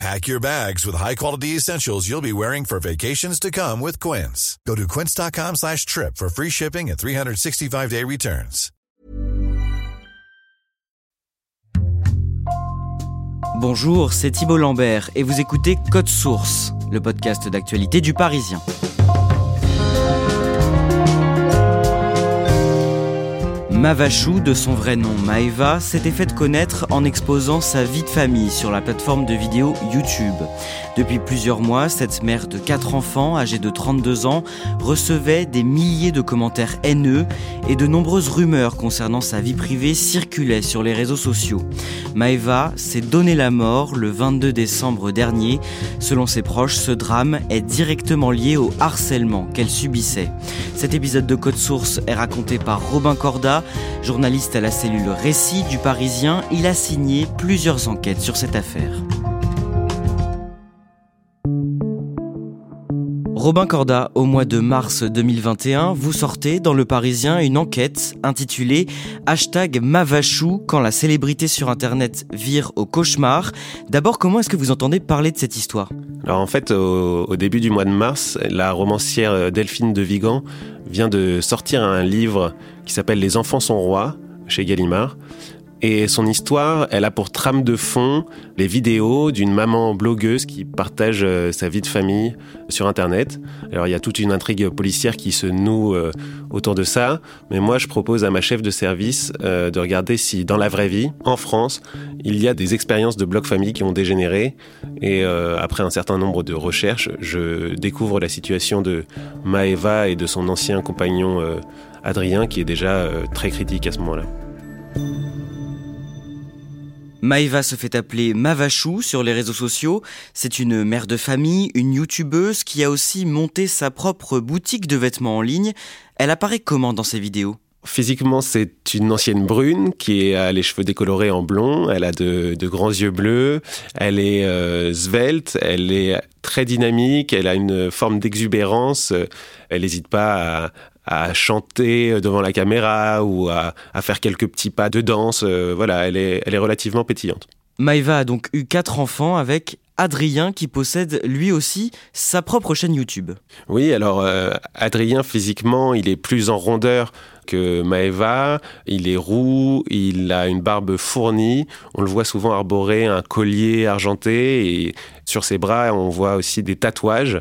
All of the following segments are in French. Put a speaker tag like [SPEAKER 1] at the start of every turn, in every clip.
[SPEAKER 1] Pack your bags with high-quality essentials you'll be wearing for vacations to come with Quince. Go to quince.com slash trip for free shipping and 365-day returns.
[SPEAKER 2] Bonjour, c'est Thibault Lambert et vous écoutez Code Source, le podcast d'actualité du Parisien. Mavachou, de son vrai nom Maeva, s'était fait connaître en exposant sa vie de famille sur la plateforme de vidéo YouTube. Depuis plusieurs mois, cette mère de quatre enfants, âgée de 32 ans, recevait des milliers de commentaires haineux et de nombreuses rumeurs concernant sa vie privée circulaient sur les réseaux sociaux. Maeva s'est donné la mort le 22 décembre dernier. Selon ses proches, ce drame est directement lié au harcèlement qu'elle subissait. Cet épisode de Code Source est raconté par Robin Corda, Journaliste à la cellule Récit du Parisien, il a signé plusieurs enquêtes sur cette affaire. Robin Corda, au mois de mars 2021, vous sortez dans Le Parisien une enquête intitulée Hashtag Mavachou quand la célébrité sur Internet vire au cauchemar. D'abord, comment est-ce que vous entendez parler de cette histoire?
[SPEAKER 3] Alors en fait, au, au, début du mois de mars, la romancière Delphine de Vigan vient de sortir un livre qui s'appelle Les enfants sont rois chez Gallimard. Et son histoire, elle a pour trame de fond les vidéos d'une maman blogueuse qui partage euh, sa vie de famille sur Internet. Alors il y a toute une intrigue policière qui se noue euh, autour de ça, mais moi je propose à ma chef de service euh, de regarder si dans la vraie vie, en France, il y a des expériences de blog famille qui ont dégénéré. Et après un certain nombre de recherches, je découvre la situation de Maeva et de son ancien compagnon Adrien qui est déjà très critique à ce moment-là.
[SPEAKER 2] Maïva se fait appeler Mavachou sur les réseaux sociaux. C'est une mère de famille, une youtubeuse qui a aussi monté sa propre boutique de vêtements en ligne. Elle apparaît comment dans ses vidéos?
[SPEAKER 3] Physiquement, c'est une ancienne brune qui a les cheveux décolorés en blond. Elle a de, de grands yeux bleus. Elle est euh, svelte. Elle est très dynamique. Elle a une forme d'exubérance. Elle n'hésite pas à, à chanter devant la caméra ou à, à faire quelques petits pas de danse. Euh, voilà, elle est, elle est relativement pétillante.
[SPEAKER 2] Maïva a donc eu quatre enfants avec Adrien qui possède lui aussi sa propre chaîne YouTube.
[SPEAKER 3] Oui, alors euh, Adrien physiquement, il est plus en rondeur que Maeva, il est roux, il a une barbe fournie, on le voit souvent arborer un collier argenté et sur ses bras, on voit aussi des tatouages.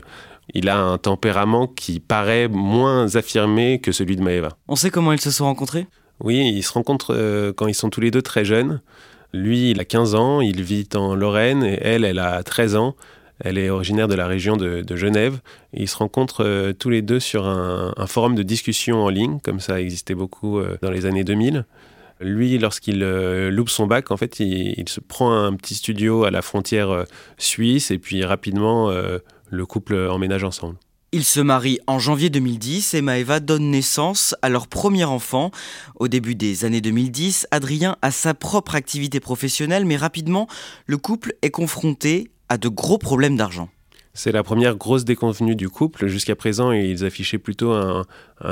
[SPEAKER 3] Il a un tempérament qui paraît moins affirmé que celui de Maeva.
[SPEAKER 2] On sait comment ils se sont rencontrés?
[SPEAKER 3] Oui, ils se rencontrent euh, quand ils sont tous les deux très jeunes. Lui, il a 15 ans, il vit en Lorraine et elle, elle a 13 ans. Elle est originaire de la région de, Genève. ils se rencontrent euh, tous les deux sur un, forum de discussion en ligne, comme ça existait beaucoup euh, dans les années 2000. Lui, lorsqu'il loupe son bac, en fait, il, il, se prend un petit studio à la frontière suisse et puis rapidement, le couple emménage ensemble.
[SPEAKER 2] Ils se marient en janvier 2010 et Maeva donne naissance à leur premier enfant. Au début des années 2010, Adrien a sa propre activité professionnelle, mais rapidement, le couple est confronté à de gros problèmes d'argent.
[SPEAKER 3] C'est la première grosse déconvenue du couple. Jusqu'à présent, ils affichaient plutôt un,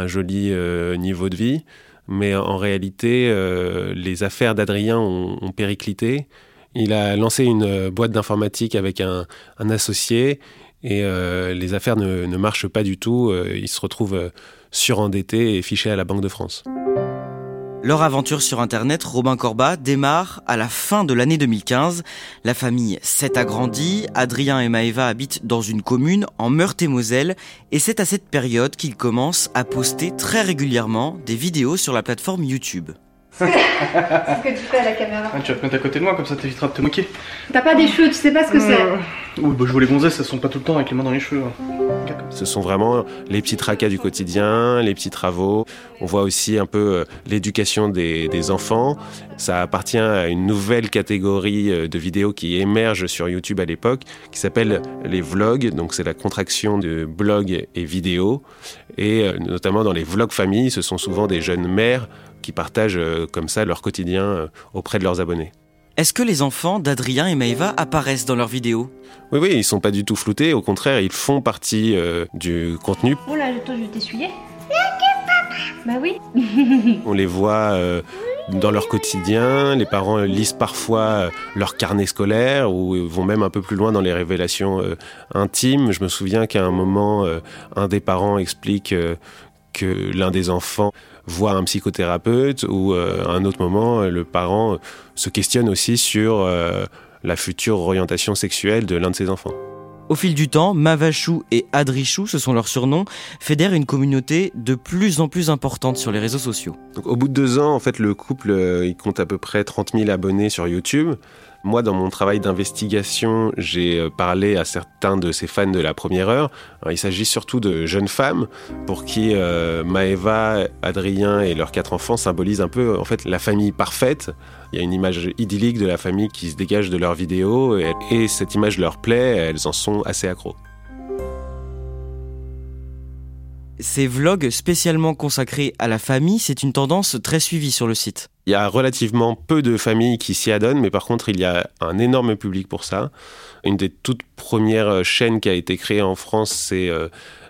[SPEAKER 3] joli euh, niveau de vie. Mais en réalité, euh, les affaires d'Adrien ont, périclité. Il a lancé une boîte d'informatique avec un associé et euh, les affaires ne, marchent pas du tout. Euh, ils se retrouvent euh, surendettés et fichés à la Banque de France.
[SPEAKER 2] Leur aventure sur Internet, Robin Corbat, démarre à la fin de l'année 2015. La famille s'est agrandie, Adrien et Maëva habitent dans une commune en Meurthe-et-Moselle, et c'est à cette période qu'ils commencent à poster très régulièrement des vidéos sur la plateforme YouTube.
[SPEAKER 4] C'est ce que tu fais à la caméra.
[SPEAKER 5] Ah, tu vas te mettre à côté de moi, comme ça t'éviteras de te moquer.
[SPEAKER 4] T'as pas des cheveux, tu sais pas ce que c'est.
[SPEAKER 5] Oui, bah, je vois les gonzesses, elles sont pas tout le temps avec les mains dans les cheveux.
[SPEAKER 3] Ce sont vraiment les petits tracas du quotidien, les petits travaux. On voit aussi un peu euh, l'éducation des, des, enfants. Ça appartient à une nouvelle catégorie euh, de vidéos qui émerge sur YouTube à l'époque, qui s'appelle les vlogs. Donc c'est la contraction de blog et vidéo. Et euh, notamment dans les vlogs famille, ce sont souvent des jeunes mères qui partagent euh, comme ça leur quotidien euh, auprès de leurs abonnés.
[SPEAKER 2] Est-ce que les enfants d'Adrien et Maëva apparaissent dans leurs vidéos?
[SPEAKER 3] Oui, oui, ils sont pas du tout floutés, au contraire, ils font partie euh, du contenu.
[SPEAKER 4] Oh là, toi, je vais t'essuyer. Bah oui.
[SPEAKER 3] On les voit euh, dans leur quotidien, les parents lisent parfois leur carnet scolaire ou vont même un peu plus loin dans les révélations euh, intimes. Je me souviens qu'à un moment, euh, un des parents explique euh, que l'un des enfants voit un psychothérapeute ou euh, à un autre moment, euh, le parent euh, se questionne aussi sur euh, la future orientation sexuelle de l'un de ses enfants.
[SPEAKER 2] Au fil du temps, Mavachou et Adrichou, ce sont leurs surnoms, fédèrent une communauté de plus en plus importante sur les réseaux sociaux.
[SPEAKER 3] Donc, au bout de deux ans, en fait, le couple, il compte à peu près 30 000 abonnés sur YouTube. Moi, dans mon travail d'investigation, j'ai euh, parlé à certains de ces fans de la première heure. Il s'agit surtout de jeunes femmes pour qui euh, Adrien et leurs quatre enfants symbolisent un peu, en fait, la famille parfaite. Il y a une image idyllique de la famille qui se dégage de leurs vidéos et, et cette image leur plaît, elles en sont assez accros.
[SPEAKER 2] Ces vlogs spécialement consacrés à la famille, c'est une tendance très suivie sur le site.
[SPEAKER 3] Il y a relativement peu de familles qui s'y adonnent, mais par contre, il y a un énorme public pour ça. Une des toutes premières chaînes qui a été créée en France, c'est euh,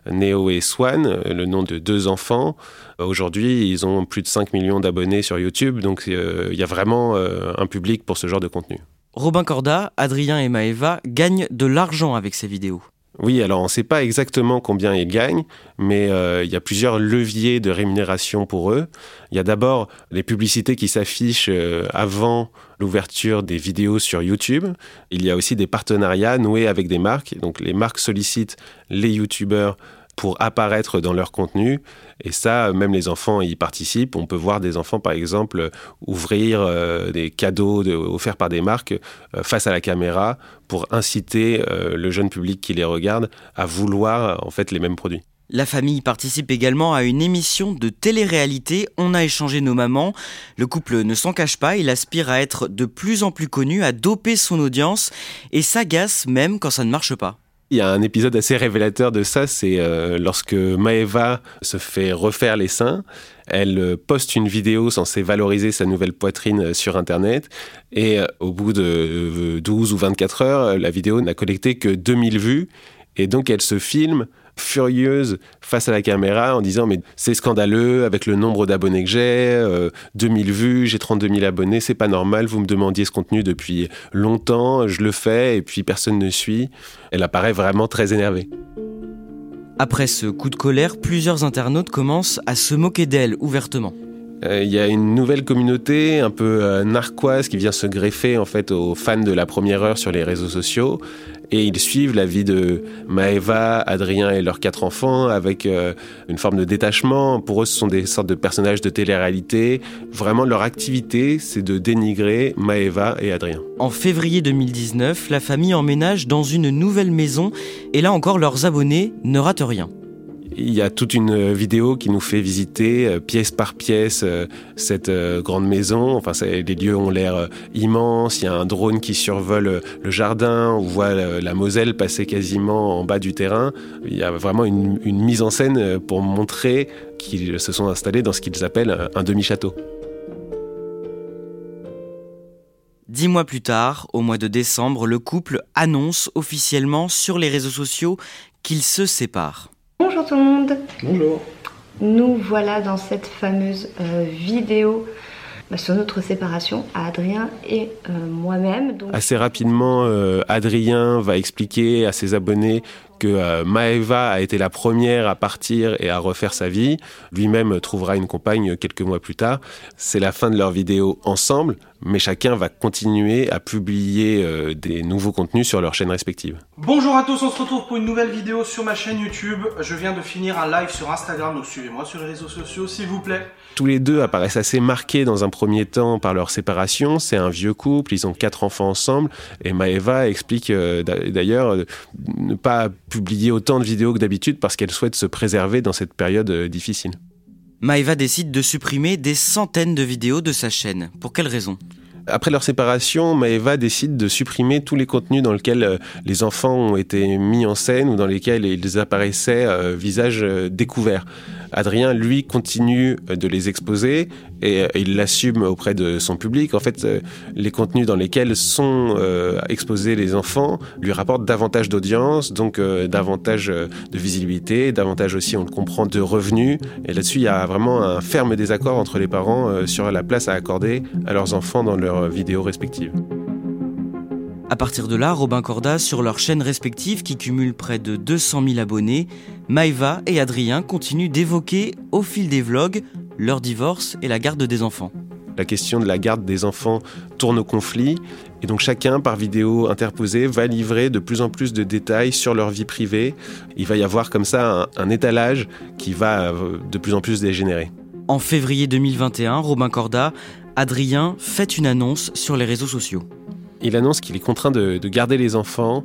[SPEAKER 3] Neo et Swan, euh, le nom de deux enfants. Aujourd'hui, ils ont plus de 5 millions d'abonnés sur YouTube, donc euh, il y a vraiment euh, un public pour ce genre de contenu.
[SPEAKER 2] Robin Corda, Adrien et Maëva gagnent de l'argent avec ces vidéos.
[SPEAKER 3] Oui, alors on ne sait pas exactement combien ils gagnent, mais euh, il y a plusieurs leviers de rémunération pour eux. Il y a d'abord les publicités qui s'affichent euh, avant l'ouverture des vidéos sur YouTube. Il y a aussi des partenariats noués avec des marques. Donc les marques sollicitent les YouTubeurs pour apparaître dans leur contenu. Et ça, même les enfants y participent. On peut voir des enfants, par exemple, ouvrir euh, des cadeaux de- offerts par des marques euh, face à la caméra pour inciter euh, le jeune public qui les regarde à vouloir en fait les mêmes produits.
[SPEAKER 2] La famille participe également à une émission de télé-réalité On a échangé nos mamans. Le couple ne s'en cache pas, il aspire à être de plus en plus connu, à doper son audience et s'agace même quand ça ne marche pas.
[SPEAKER 3] Il y a un épisode assez révélateur de ça, c'est euh, lorsque Maeva se fait refaire les seins. Elle euh, poste une vidéo censée valoriser sa nouvelle poitrine euh, sur Internet. Et au bout de euh, 12 ou 24 heures, la vidéo n'a collecté que 2000 vues. Et donc elle se filme furieuse face à la caméra en disant mais c'est scandaleux avec le nombre d'abonnés que j'ai, euh, 2000 vues, j'ai 32 000 abonnés, c'est pas normal, vous me demandiez ce contenu depuis longtemps, je le fais et puis personne ne suit. Elle apparaît vraiment très énervée.
[SPEAKER 2] Après ce coup de colère, plusieurs internautes commencent à se moquer d'elle ouvertement.
[SPEAKER 3] Euh, Il y a une nouvelle communauté un peu euh, narquoise qui vient se greffer en fait aux fans de la première heure sur les réseaux sociaux et ils suivent la vie de Maëva, Adrien et leurs quatre enfants avec euh, une forme de détachement. Pour eux, ce sont des sortes de personnages de télé-réalité. Vraiment, leur activité, c'est de dénigrer Maëva et Adrien.
[SPEAKER 2] En février 2019, la famille emménage dans une nouvelle maison et là encore leurs abonnés ne ratent rien.
[SPEAKER 3] Il y a toute une euh, vidéo qui nous fait visiter euh, pièce par pièce euh, cette grande maison. Les lieux ont l'air immenses. Il y a un drone qui survole le jardin. On voit la Moselle passer quasiment en bas du terrain. Il y a vraiment une, mise en scène pour montrer qu'ils se sont installés dans ce qu'ils appellent un demi-château.
[SPEAKER 2] Dix mois plus tard, au mois de décembre, le couple annonce officiellement sur les réseaux sociaux qu'ils se séparent.
[SPEAKER 4] Bonjour tout le monde.
[SPEAKER 5] Bonjour.
[SPEAKER 4] Nous voilà dans cette fameuse euh, vidéo sur notre séparation à Adrien et euh, moi-même. Donc,
[SPEAKER 3] Assez rapidement, euh, Adrien va expliquer à ses abonnés que euh, Maeva a été la première à partir et à refaire sa vie. Lui-même trouvera une compagne quelques mois plus tard. C'est la fin de leur vidéo ensemble, mais chacun va continuer à publier euh, des nouveaux contenus sur leur chaîne respective.
[SPEAKER 5] Bonjour à tous, on se retrouve pour une nouvelle vidéo sur ma chaîne YouTube. Je viens de finir un live sur Instagram, donc suivez-moi sur les réseaux sociaux s'il vous plaît.
[SPEAKER 3] Tous les deux apparaissent assez marqués dans un premier temps par leur séparation. C'est un vieux couple, ils ont quatre enfants ensemble. Et Maeva explique euh, d'a- d'ailleurs euh, ne pas publier autant de vidéos que d'habitude parce qu'elle souhaite se préserver dans cette période euh, difficile.
[SPEAKER 2] Maeva décide de supprimer des centaines de vidéos de sa chaîne. Pour quelle raison?
[SPEAKER 3] Après leur séparation, Maeva décide de supprimer tous les contenus dans lesquels les enfants ont été mis en scène ou dans lesquels ils apparaissaient visage découvert. Adrien, lui, continue de les exposer et il l'assume auprès de son public. En fait, les contenus dans lesquels sont exposés les enfants lui rapportent davantage d'audience, donc davantage de visibilité, davantage aussi, on le comprend, de revenus. Et là-dessus, il y a vraiment un ferme désaccord entre les parents sur la place à accorder à leurs enfants dans leurs vidéos respectives.
[SPEAKER 2] À partir de là, Robin Corda, sur leurs chaînes respectives qui cumulent près de 200 000 abonnés, Maëva et Adrien continuent d'évoquer, au fil des vlogs, leur divorce et la garde des enfants.
[SPEAKER 3] La question de la garde des enfants tourne au conflit et donc chacun, par vidéo interposée, va livrer de plus en plus de détails sur leur vie privée. Il va y avoir comme ça un, un étalage qui va euh, de plus en plus dégénérer.
[SPEAKER 2] En février 2021, Robin Corda, Adrien fait une annonce sur les réseaux sociaux
[SPEAKER 3] il annonce qu'il est contraint de, garder les enfants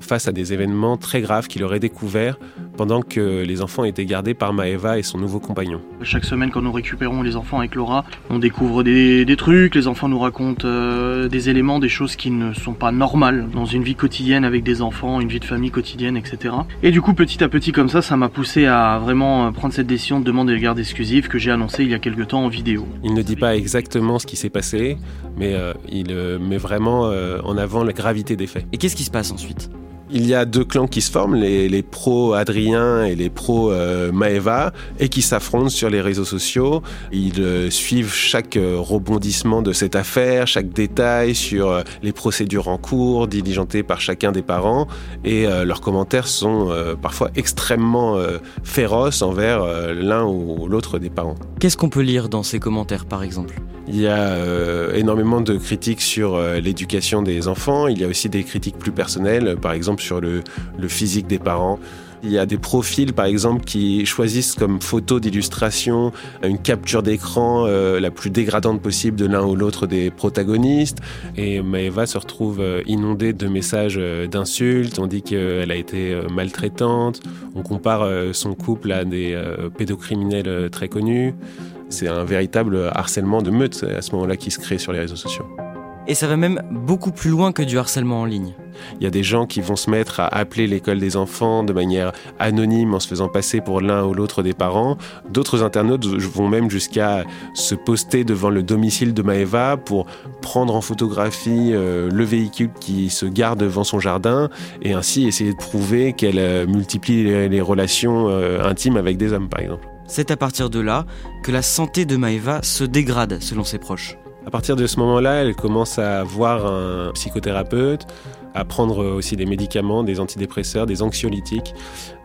[SPEAKER 3] face à des événements très graves qu'il aurait découverts pendant que les enfants étaient gardés par Maeva et son nouveau compagnon.
[SPEAKER 5] Chaque semaine, quand nous récupérons les enfants avec Laura, on découvre des, trucs, les enfants nous racontent euh, des éléments, des choses qui ne sont pas normales dans une vie quotidienne avec des enfants, une vie de famille quotidienne, etc. Et du coup, petit à petit, comme ça, ça m'a poussé à vraiment prendre cette décision de demander les gardes exclusives que j'ai annoncé il y a quelques temps en vidéo.
[SPEAKER 3] Il ne dit pas exactement ce qui s'est passé, mais euh, il euh, met vraiment en avant la gravité des faits.
[SPEAKER 2] Et qu'est-ce qui se passe ensuite?
[SPEAKER 3] Il y a deux clans qui se forment, les, les pros Adrien et les pros euh, Maeva, et qui s'affrontent sur les réseaux sociaux. Ils euh, suivent chaque euh, rebondissement de cette affaire, chaque détail sur les procédures en cours, diligentées par chacun des parents, et leurs commentaires sont parfois extrêmement féroces envers l'un ou l'autre des parents.
[SPEAKER 2] Qu'est-ce qu'on peut lire dans ces commentaires, par exemple?
[SPEAKER 3] Il y a énormément de critiques sur l'éducation des enfants. Il y a aussi des critiques plus personnelles, par exemple sur le, physique des parents. Il y a des profils, par exemple, qui choisissent comme photo d'illustration une capture d'écran euh, la plus dégradante possible de l'un ou l'autre des protagonistes. Et Maeva se retrouve euh, inondée de messages euh, d'insultes. On dit qu'elle a été maltraitante. On compare son couple à des pédocriminels très connus. C'est un véritable harcèlement de meute à ce moment-là qui se crée sur les réseaux sociaux.
[SPEAKER 2] Et ça va même beaucoup plus loin que du harcèlement en ligne.
[SPEAKER 3] Il y a des gens qui vont se mettre à appeler l'école des enfants de manière anonyme en se faisant passer pour l'un ou l'autre des parents. D'autres internautes vont même jusqu'à se poster devant le domicile de Maeva pour prendre en photographie euh, le véhicule qui se garde devant son jardin et ainsi essayer de prouver qu'elle euh, multiplie les, relations euh, intimes avec des hommes, par exemple.
[SPEAKER 2] C'est à partir de là que la santé de Maeva se dégrade selon ses proches.
[SPEAKER 3] À partir de ce moment-là, elle commence à voir un psychothérapeute, à prendre aussi des médicaments, des antidépresseurs, des anxiolytiques,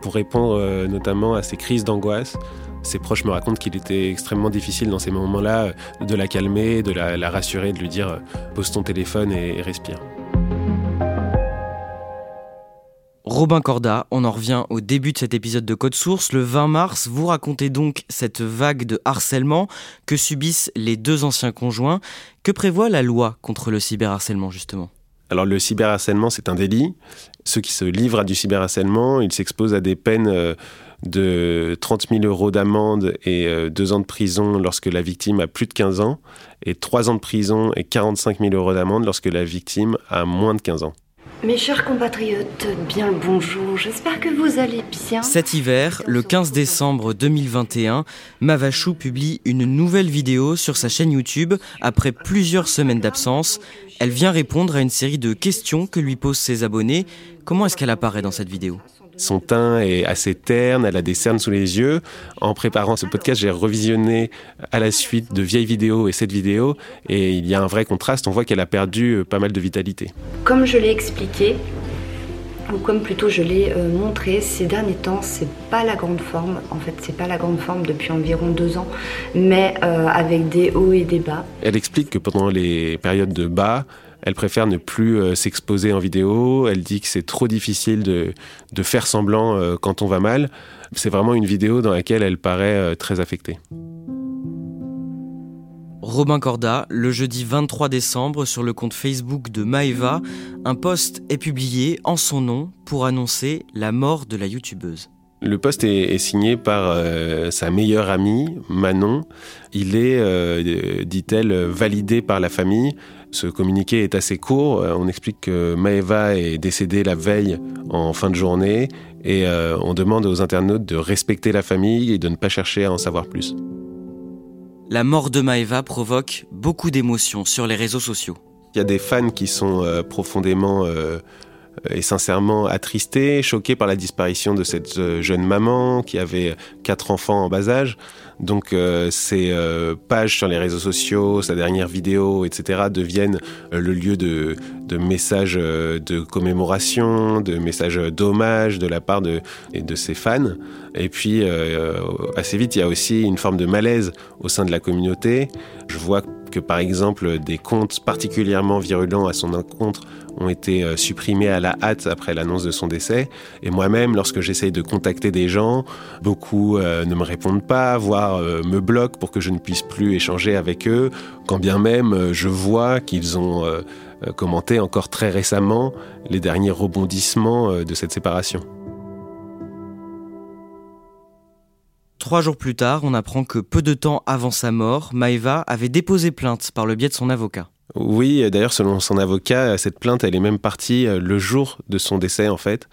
[SPEAKER 3] pour répondre euh, notamment à ces crises d'angoisse. Ses proches me racontent qu'il était extrêmement difficile dans ces moments-là de la calmer, de la, rassurer, de lui dire euh, pose ton téléphone et respire.
[SPEAKER 2] Robin Corda, on en revient au début de cet épisode de Code Source. Le 20 mars, vous racontez donc cette vague de harcèlement que subissent les deux anciens conjoints. Que prévoit la loi contre le cyberharcèlement justement?
[SPEAKER 3] Alors le cyberharcèlement, c'est un délit. Ceux qui se livrent à du cyberharcèlement, ils s'exposent à des peines euh, de 30 000 euros d'amende et 2 euh, ans de prison lorsque la victime a plus de 15 ans, et 3 ans de prison et 45 000 euros d'amende lorsque la victime a moins de 15 ans.
[SPEAKER 4] Mes chers compatriotes, bien le bonjour, j'espère que vous allez bien.
[SPEAKER 2] Cet hiver, le 15 décembre 2021, Mavachou publie une nouvelle vidéo sur sa chaîne YouTube après plusieurs semaines d'absence. Elle vient répondre à une série de questions que lui posent ses abonnés. Comment est-ce qu'elle apparaît dans cette vidéo?
[SPEAKER 3] Son teint est assez terne, elle a des cernes sous les yeux. En préparant ce podcast, j'ai revisionné à la suite de vieilles vidéos et cette vidéo, et il y a un vrai contraste. On voit qu'elle a perdu euh, pas mal de vitalité.
[SPEAKER 4] Comme je l'ai expliqué, ou comme plutôt je l'ai euh, montré, ces derniers temps, c'est pas la grande forme. En fait, c'est pas la grande forme depuis environ deux ans, mais euh, avec des hauts et des bas.
[SPEAKER 3] Elle explique que pendant les périodes de bas, elle préfère ne plus euh, s'exposer en vidéo. Elle dit que c'est trop difficile de, de faire semblant euh, quand on va mal. C'est vraiment une vidéo dans laquelle elle paraît euh, très affectée.
[SPEAKER 2] Robin Corda, le jeudi 23 décembre, sur le compte Facebook de Maeva, un post est publié en son nom pour annoncer la mort de la youtubeuse.
[SPEAKER 3] Le poste est, signé par euh, sa meilleure amie, Manon. Il est, euh, dit-elle, validé par la famille Ce communiqué est assez court. On explique que Maeva est décédée la veille en fin de journée et on demande aux internautes de respecter la famille et de ne pas chercher à en savoir plus.
[SPEAKER 2] La mort de Maeva provoque beaucoup d'émotions sur les réseaux sociaux.
[SPEAKER 3] Il y a des fans qui sont profondément euh, et sincèrement attristé, choqué par la disparition de cette euh, jeune maman qui avait quatre enfants en bas âge. Donc euh, ces pages sur les réseaux sociaux, sa dernière vidéo, etc. deviennent le lieu de, de, messages de commémoration, de messages d'hommage de la part de, de ses fans. Et puis assez vite, il y a aussi une forme de malaise au sein de la communauté. Je vois que par exemple des comptes particulièrement virulents à son encontre ont été euh, supprimés à la hâte après l'annonce de son décès. Et moi-même, lorsque j'essaye de contacter des gens, beaucoup euh, ne me répondent pas, voire euh, me bloquent pour que je ne puisse plus échanger avec eux, quand bien même je vois qu'ils ont commenté encore très récemment les derniers rebondissements de cette séparation.
[SPEAKER 2] Trois jours plus tard, on apprend que peu de temps avant sa mort, Maeva avait déposé plainte par le biais de son avocat.
[SPEAKER 3] Oui, d'ailleurs, selon son avocat, cette plainte, elle est même partie euh, le jour de son décès, en fait.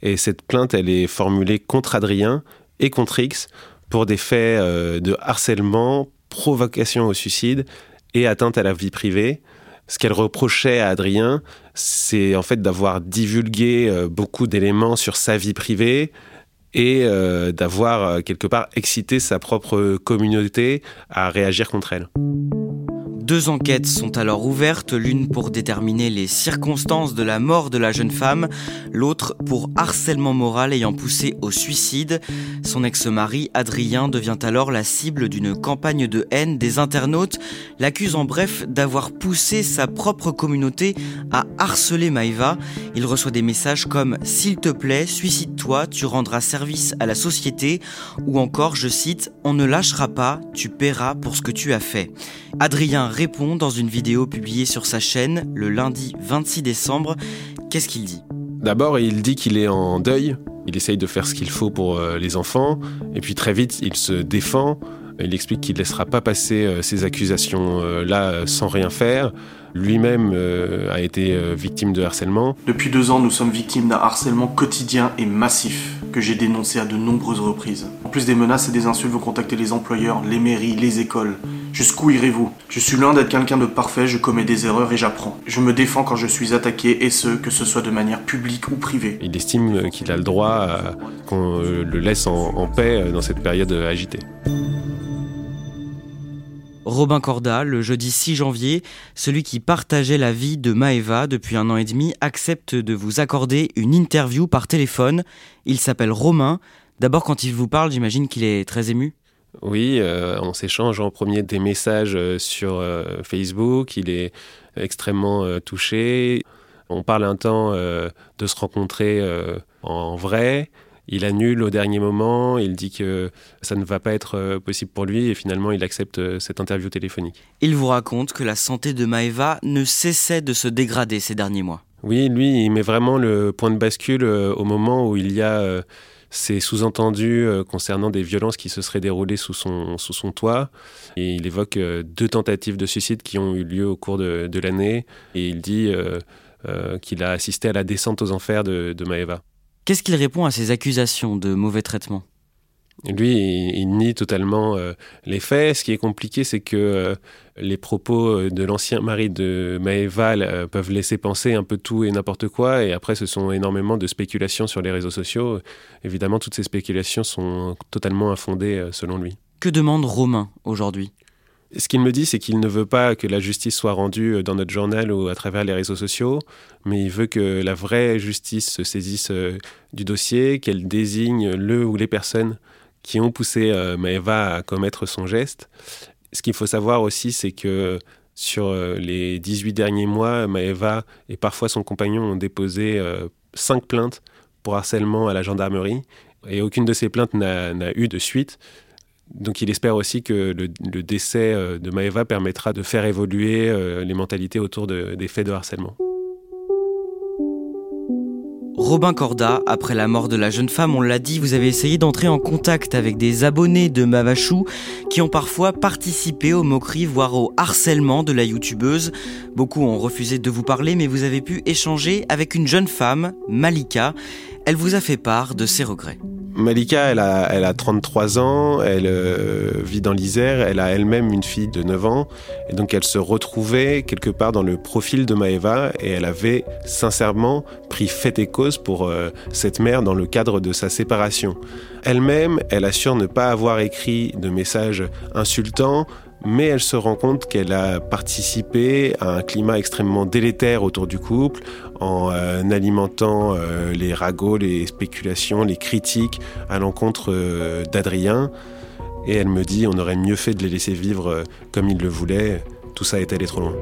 [SPEAKER 3] Et cette plainte, elle est formulée contre Adrien et contre X pour des faits euh, de harcèlement, provocation au suicide et atteinte à la vie privée. Ce qu'elle reprochait à Adrien, c'est en fait d'avoir divulgué euh, beaucoup d'éléments sur sa vie privée, et euh, d'avoir euh, quelque part excité sa propre communauté à réagir contre elle.
[SPEAKER 2] Deux enquêtes sont alors ouvertes, l'une pour déterminer les circonstances de la mort de la jeune femme, l'autre pour harcèlement moral ayant poussé au suicide. Son ex-mari, Adrien, devient alors la cible d'une campagne de haine des internautes, l'accuse en bref d'avoir poussé sa propre communauté à harceler Maïva. Il reçoit des messages comme S'il te plaît, suicide-toi, tu rendras service à la société, ou encore, je cite, On ne lâchera pas, tu paieras pour ce que tu as fait. Adrien répond dans une vidéo publiée sur sa chaîne le lundi 26 décembre. Qu'est-ce qu'il dit?
[SPEAKER 3] D'abord, il dit qu'il est en deuil. Il essaye de faire ce qu'il faut pour euh, les enfants. Et puis très vite, il se défend. Il explique qu'il ne laissera pas passer euh, ces accusations-là euh, sans rien faire. Lui-même a été victime de harcèlement.
[SPEAKER 5] Depuis deux ans, nous sommes victimes d'un harcèlement quotidien et massif que j'ai dénoncé à de nombreuses reprises. En plus des menaces et des insultes, vous contactez les employeurs, les mairies, les écoles. Jusqu'où irez-vous? Je suis loin d'être quelqu'un de parfait, je commets des erreurs et j'apprends. Je me défends quand je suis attaqué et ce, que ce soit de manière publique ou privée.
[SPEAKER 3] Il estime qu'il a le droit qu'on le laisse en, paix dans cette période agitée.
[SPEAKER 2] Robin Corda, le jeudi 6 janvier, celui qui partageait la vie de Maeva depuis un an et demi, accepte de vous accorder une interview par téléphone. Il s'appelle Romain. D'abord, quand il vous parle, j'imagine qu'il est très ému.
[SPEAKER 3] Oui, euh, on s'échange en premier des messages euh, sur euh, Facebook. Il est extrêmement touché. On parle un temps de se rencontrer en vrai. Il annule au dernier moment, il dit que ça ne va pas être possible pour lui et finalement il accepte cette interview téléphonique.
[SPEAKER 2] Il vous raconte que la santé de Maeva ne cessait de se dégrader ces derniers mois.
[SPEAKER 3] Oui, lui, il met vraiment le point de bascule au moment où il y a c'est sous-entendu euh, concernant des violences qui se seraient déroulées sous son, sous son toit. Et il évoque euh, deux tentatives de suicide qui ont eu lieu au cours de, l'année. Et il dit euh, qu'il a assisté à la descente aux enfers de, de Maeva.
[SPEAKER 2] Qu'est-ce qu'il répond à ces accusations de mauvais traitement?
[SPEAKER 3] Lui, il, nie totalement euh, les faits. Ce qui est compliqué, c'est que euh, les propos euh, de l'ancien mari de Maëva peuvent laisser penser un peu tout et n'importe quoi. Et après, ce sont énormément de spéculations sur les réseaux sociaux. Évidemment, toutes ces spéculations sont totalement infondées selon lui.
[SPEAKER 2] Que demande Romain aujourd'hui?
[SPEAKER 3] Ce qu'il me dit, c'est qu'il ne veut pas que la justice soit rendue dans notre journal ou à travers les réseaux sociaux, mais il veut que la vraie justice se saisisse du dossier, qu'elle désigne le ou les personnes qui ont poussé euh, Maëva à commettre son geste. Ce qu'il faut savoir aussi, c'est que sur euh, les 18 derniers mois, Maëva et parfois son compagnon ont déposé euh, cinq plaintes pour harcèlement à la gendarmerie et aucune de ces plaintes n'a eu de suite. Donc il espère aussi que le, décès de Maëva permettra de faire évoluer les mentalités autour des faits de harcèlement.
[SPEAKER 2] Robin Corda. Après la mort de la jeune femme, on l'a dit, vous avez essayé d'entrer en contact avec des abonnés de Mavachou qui ont parfois participé aux moqueries, voire au harcèlement de la youtubeuse. Beaucoup ont refusé de vous parler, mais vous avez pu échanger avec une jeune femme, Malika. Elle vous a fait part de ses regrets.
[SPEAKER 3] Malika, elle a, elle a 33 ans, elle euh, vit dans l'Isère, elle a elle-même une fille de 9 ans, et donc elle se retrouvait quelque part dans le profil de Maeva, et elle avait sincèrement pris fait et cause pour euh, cette mère dans le cadre de sa séparation. Elle-même, elle assure ne pas avoir écrit de messages insultants, mais elle se rend compte qu'elle a participé à un climat extrêmement délétère autour du couple en euh, alimentant euh, les ragots, les spéculations, les critiques à l'encontre euh, d'Adrien. Et elle me dit on aurait mieux fait de les laisser vivre comme ils le voulaient, tout ça est allé trop loin.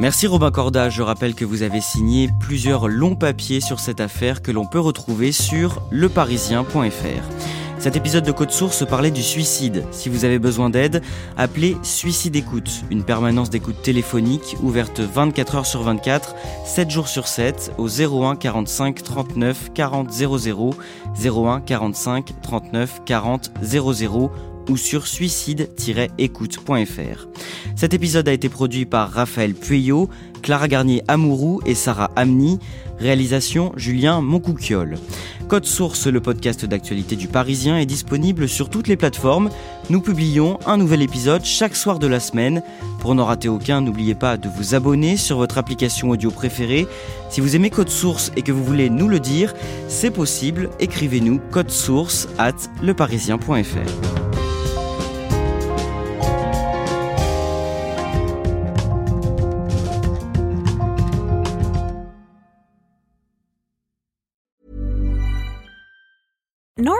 [SPEAKER 2] Merci Robin Corda, je rappelle que vous avez signé plusieurs longs papiers sur cette affaire que l'on peut retrouver sur leparisien.fr. Cet épisode de Code Source parlait du suicide. Si vous avez besoin d'aide, appelez Suicide Écoute, une permanence d'écoute téléphonique ouverte 24 heures sur 24, 7 jours sur 7 au 01 45 39 40 00, 01 45 39 40 00 ou sur suicide-écoute.fr. Cet épisode a été produit par Raphaël Pueyo, Clara Garnier Amourou et Sarah Amni. Réalisation Julien Moncouquiole. Code Source, le podcast d'actualité du Parisien, est disponible sur toutes les plateformes. Nous publions un nouvel épisode chaque soir de la semaine. Pour n'en rater aucun, n'oubliez pas de vous abonner sur votre application audio préférée. Si vous aimez Code Source et que vous voulez nous le dire, c'est possible. Écrivez-nous code source at leparisien.fr.